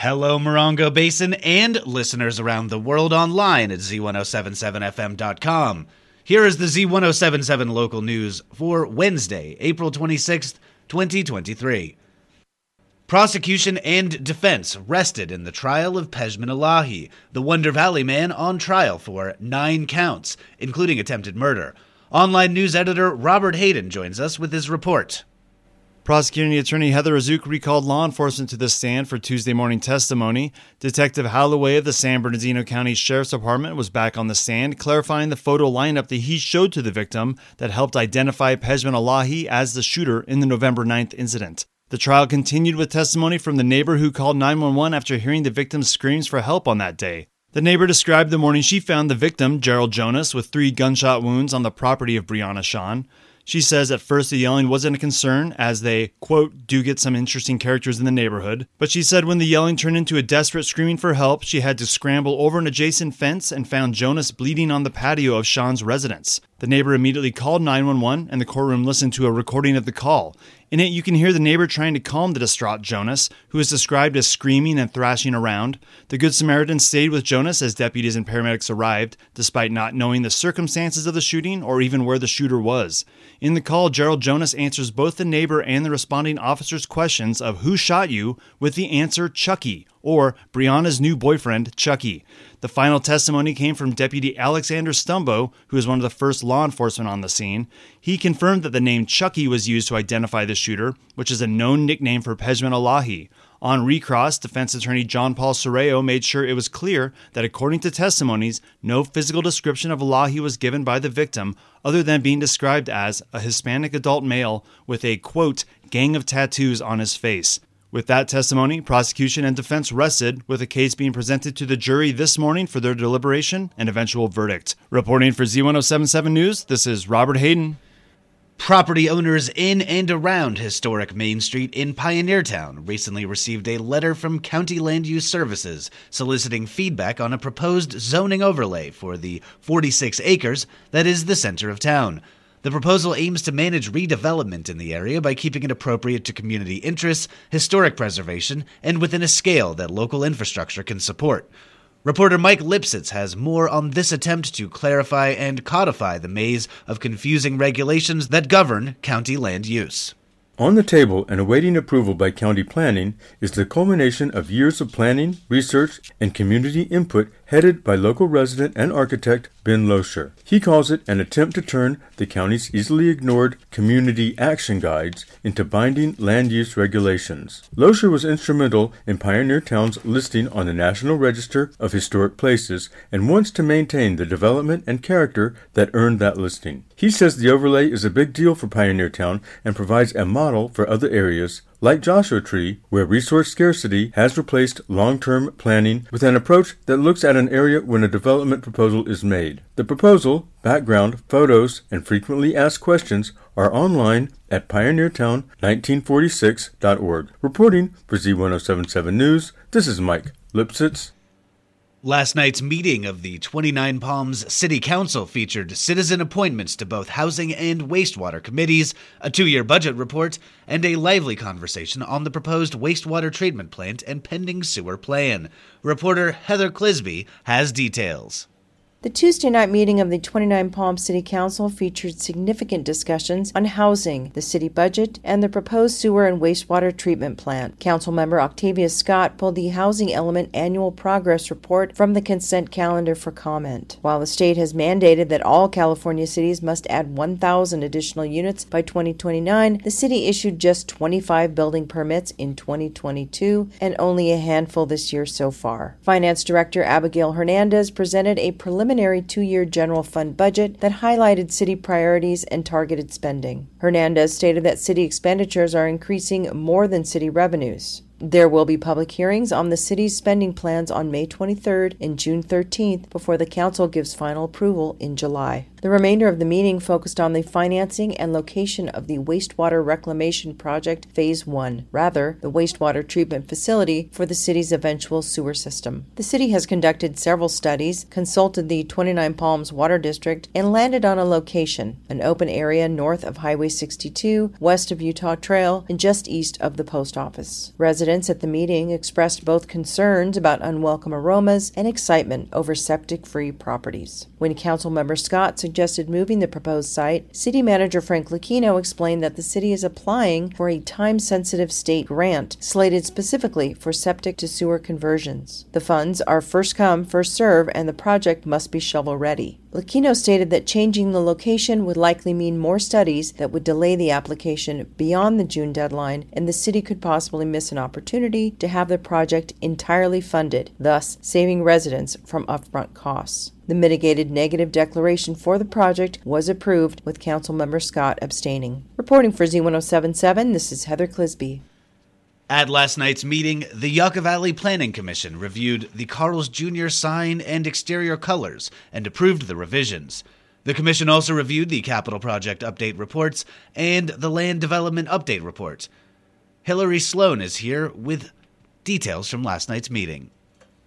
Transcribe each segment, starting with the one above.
Hello, Morongo Basin and listeners around the world online at z1077fm.com. Here is the Z1077 local news for Wednesday, April 26th, 2023. Prosecution and defense rested in the trial of Pejman Elahi, the Wonder Valley man on trial for nine counts, including attempted murder. Online news editor Robert Hayden joins us with his report. Prosecuting attorney Heather Azook recalled law enforcement to the stand for Tuesday morning testimony. Detective Holloway of the San Bernardino County Sheriff's Department was back on the stand, clarifying the photo lineup that he showed to the victim that helped identify Pejman Alahi as the shooter in the November 9th incident. The trial continued with testimony from the neighbor who called 911 after hearing the victim's screams for help on that day. The neighbor described the morning she found the victim, Gerald Jonas, with three gunshot wounds on the property of Brianna Sean. She says at first the yelling wasn't a concern, as they, quote, do get some interesting characters in the neighborhood. But she said when the yelling turned into a desperate screaming for help, she had to scramble over an adjacent fence and found Jonas bleeding on the patio of Sean's residence. The neighbor immediately called 911 and the courtroom listened to a recording of the call. In it, you can hear the neighbor trying to calm the distraught Jonas, who is described as screaming and thrashing around. The Good Samaritan stayed with Jonas as deputies and paramedics arrived, despite not knowing the circumstances of the shooting or even where the shooter was. In the call, Gerald Jonas answers both the neighbor and the responding officer's questions of who shot you with the answer Chucky or Brianna's new boyfriend, Chucky. The final testimony came from Deputy Alexander Stumbo, who was one of the first law enforcement on the scene. He confirmed that the name Chucky was used to identify the shooter, which is a known nickname for Pejman Alahi. On recross, defense attorney John Paul Soreo made sure it was clear that according to testimonies, no physical description of Alahi was given by the victim other than being described as a Hispanic adult male with a quote, gang of tattoos on his face. With that testimony, prosecution and defense rested, with the case being presented to the jury this morning for their deliberation and eventual verdict. Reporting for Z1077 News, this is Robert Hayden. Property owners in and around historic Main Street in Pioneertown recently received a letter from County Land Use Services soliciting feedback on a proposed zoning overlay for the 46 acres that is the center of town. The proposal aims to manage redevelopment in the area by keeping it appropriate to community interests, historic preservation, and within a scale that local infrastructure can support. Reporter Mike Lipsitz has more on this attempt to clarify and codify the maze of confusing regulations that govern county land use. On the table and awaiting approval by county planning is the culmination of years of planning, research, and community input headed by local resident and architect Ben Loescher. He calls it an attempt to turn the county's easily ignored community action guides into binding land use regulations. Loescher was instrumental in Pioneertown's listing on the National Register of Historic Places and wants to maintain the development and character that earned that listing. He says the overlay is a big deal for Pioneertown and provides a model for other areas like Joshua Tree, where resource scarcity has replaced long term planning with an approach that looks at an area when a development proposal is made. The proposal, background, photos, and frequently asked questions are online at pioneertown1946.org. Reporting for Z1077 News, this is Mike Lipsitz. Last night's meeting of the 29 Palms City Council featured citizen appointments to both housing and wastewater committees, a two year budget report, and a lively conversation on the proposed wastewater treatment plant and pending sewer plan. Reporter Heather Clisby has details. The Tuesday night meeting of the 29 Palm City Council featured significant discussions on housing, the city budget, and the proposed sewer and wastewater treatment plant. Councilmember Octavia Scott pulled the Housing Element Annual Progress Report from the consent calendar for comment. While the state has mandated that all California cities must add 1,000 additional units by 2029, the city issued just 25 building permits in 2022 and only a handful this year so far. Finance Director Abigail Hernandez presented a preliminary preliminary two year general fund budget that highlighted city priorities and targeted spending. Hernandez stated that city expenditures are increasing more than city revenues. There will be public hearings on the city's spending plans on May 23rd and June 13th before the council gives final approval in July. The remainder of the meeting focused on the financing and location of the wastewater reclamation project phase 1, rather the wastewater treatment facility for the city's eventual sewer system. The city has conducted several studies, consulted the 29 Palms Water District, and landed on a location, an open area north of Highway 62, west of Utah Trail, and just east of the post office. Residents at the meeting expressed both concerns about unwelcome aromas and excitement over septic free properties. When Councilmember Scott suggested moving the proposed site, City Manager Frank Luckino explained that the city is applying for a time sensitive state grant slated specifically for septic to sewer conversions. The funds are first come, first serve, and the project must be shovel ready. Luckino stated that changing the location would likely mean more studies that would delay the application beyond the June deadline, and the city could possibly miss an opportunity to have the project entirely funded, thus saving residents from upfront costs. The mitigated negative declaration for the project was approved, with Councilmember Scott abstaining. Reporting for Z1077, this is Heather Clisby. At last night's meeting, the Yucca Valley Planning Commission reviewed the Carl's Jr. sign and exterior colors and approved the revisions. The Commission also reviewed the Capital Project Update reports and the Land Development Update report. Hillary Sloan is here with details from last night's meeting.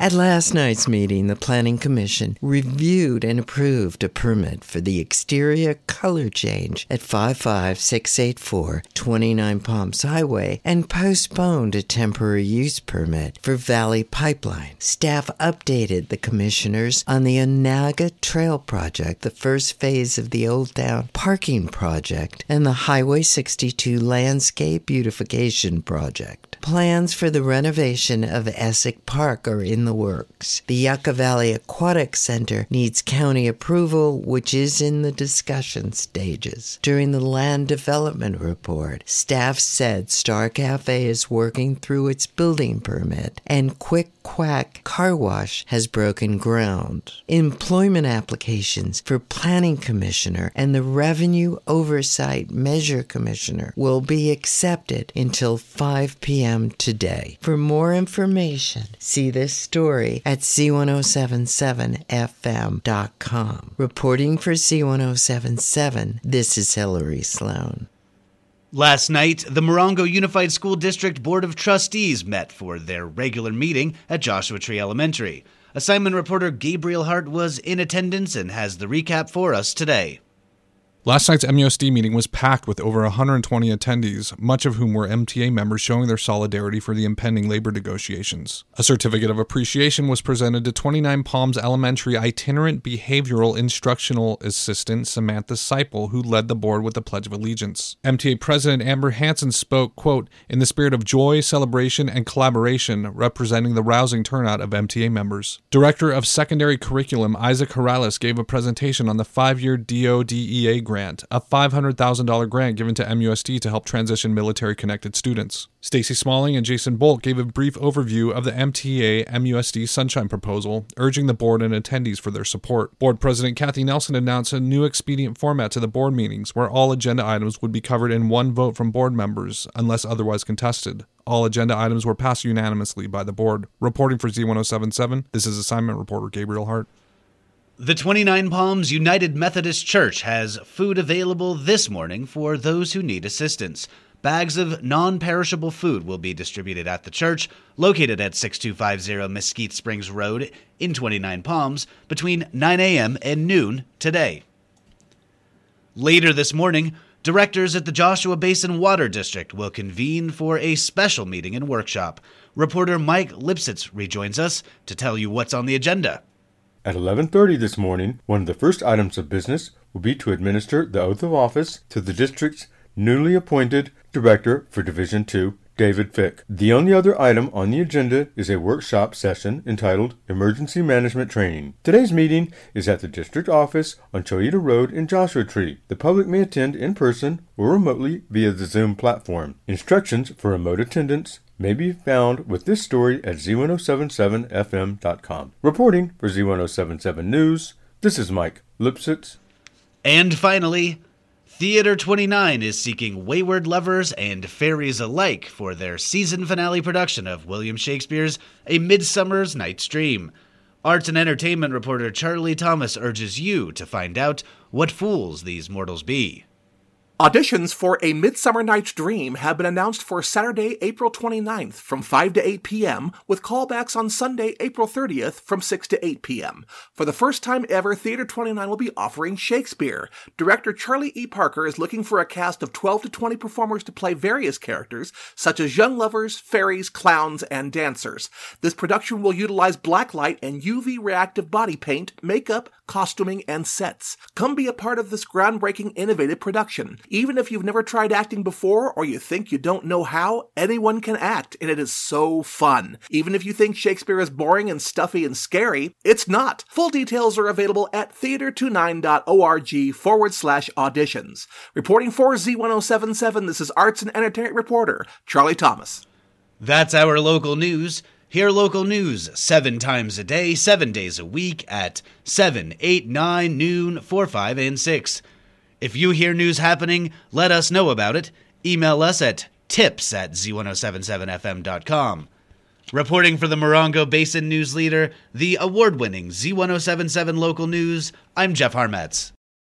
At last night's meeting, the Planning Commission reviewed and approved a permit for the exterior color change at 55684 29 Palms Highway and postponed a temporary use permit for Valley Pipeline. Staff updated the commissioners on the Onaga Trail Project, the first phase of the Old Town Parking Project, and the Highway 62 Landscape Beautification Project. Plans for the renovation of Essig Park are in the works. The Yucca Valley Aquatic Center needs county approval, which is in the discussion stages. During the land development report, staff said Star Cafe is working through its building permit and Quick Quack Car Wash has broken ground. Employment applications for Planning Commissioner and the Revenue Oversight Measure Commissioner will be accepted until 5 p.m p.m. today. For more information, see this story at Z1077FM.com. Reporting for Z1077, this is Hillary Sloan. Last night, the Morongo Unified School District Board of Trustees met for their regular meeting at Joshua Tree Elementary. Assignment reporter Gabriel Hart was in attendance and has the recap for us today. Last night's MUSD meeting was packed with over 120 attendees, much of whom were MTA members showing their solidarity for the impending labor negotiations. A certificate of appreciation was presented to 29 Palms Elementary itinerant behavioral instructional assistant Samantha Seipel, who led the board with the Pledge of Allegiance. MTA President Amber Hanson spoke, quote, in the spirit of joy, celebration, and collaboration, representing the rousing turnout of MTA members. Director of Secondary Curriculum Isaac Horales gave a presentation on the five-year DODEA grant, a $500,000 grant given to MUSD to help transition military connected students. Stacy Smalling and Jason Bolt gave a brief overview of the MTA MUSD Sunshine proposal, urging the board and attendees for their support. Board President Kathy Nelson announced a new expedient format to the board meetings where all agenda items would be covered in one vote from board members unless otherwise contested. All agenda items were passed unanimously by the board. Reporting for Z1077, this is assignment reporter Gabriel Hart. The 29 Palms United Methodist Church has food available this morning for those who need assistance. Bags of non perishable food will be distributed at the church, located at 6250 Mesquite Springs Road in 29 Palms, between 9 a.m. and noon today. Later this morning, directors at the Joshua Basin Water District will convene for a special meeting and workshop. Reporter Mike Lipsitz rejoins us to tell you what's on the agenda. At 11:30 this morning, one of the first items of business will be to administer the oath of office to the district's newly appointed director for Division 2, David Fick. The only other item on the agenda is a workshop session entitled Emergency Management Training. Today's meeting is at the district office on Chollita Road in Joshua Tree. The public may attend in person or remotely via the Zoom platform. Instructions for remote attendance may be found with this story at z1077fm.com. Reporting for Z1077 News, this is Mike Lipsitz. And finally, Theater 29 is seeking wayward lovers and fairies alike for their season finale production of William Shakespeare's A Midsummer's Night's Dream. Arts and entertainment reporter Charlie Thomas urges you to find out what fools these mortals be. Auditions for A Midsummer Night's Dream have been announced for Saturday, April 29th from 5 to 8 p.m., with callbacks on Sunday, April 30th from 6 to 8 p.m. For the first time ever, Theater 29 will be offering Shakespeare. Director Charlie E. Parker is looking for a cast of 12 to 20 performers to play various characters, such as young lovers, fairies, clowns, and dancers. This production will utilize blacklight and UV reactive body paint, makeup, costuming, and sets. Come be a part of this groundbreaking, innovative production. Even if you've never tried acting before or you think you don't know how, anyone can act, and it is so fun. Even if you think Shakespeare is boring and stuffy and scary, it's not. Full details are available at theater29.org forward slash auditions. Reporting for Z1077, this is Arts and Entertainment Reporter, Charlie Thomas. That's our local news. Hear local news seven times a day, seven days a week at 7, 8, 9, noon, 4, 5, and 6. If you hear news happening, let us know about it. Email us at tips at z1077fm.com. Reporting for the Morongo Basin News Leader, the award winning Z1077 Local News, I'm Jeff Harmetz.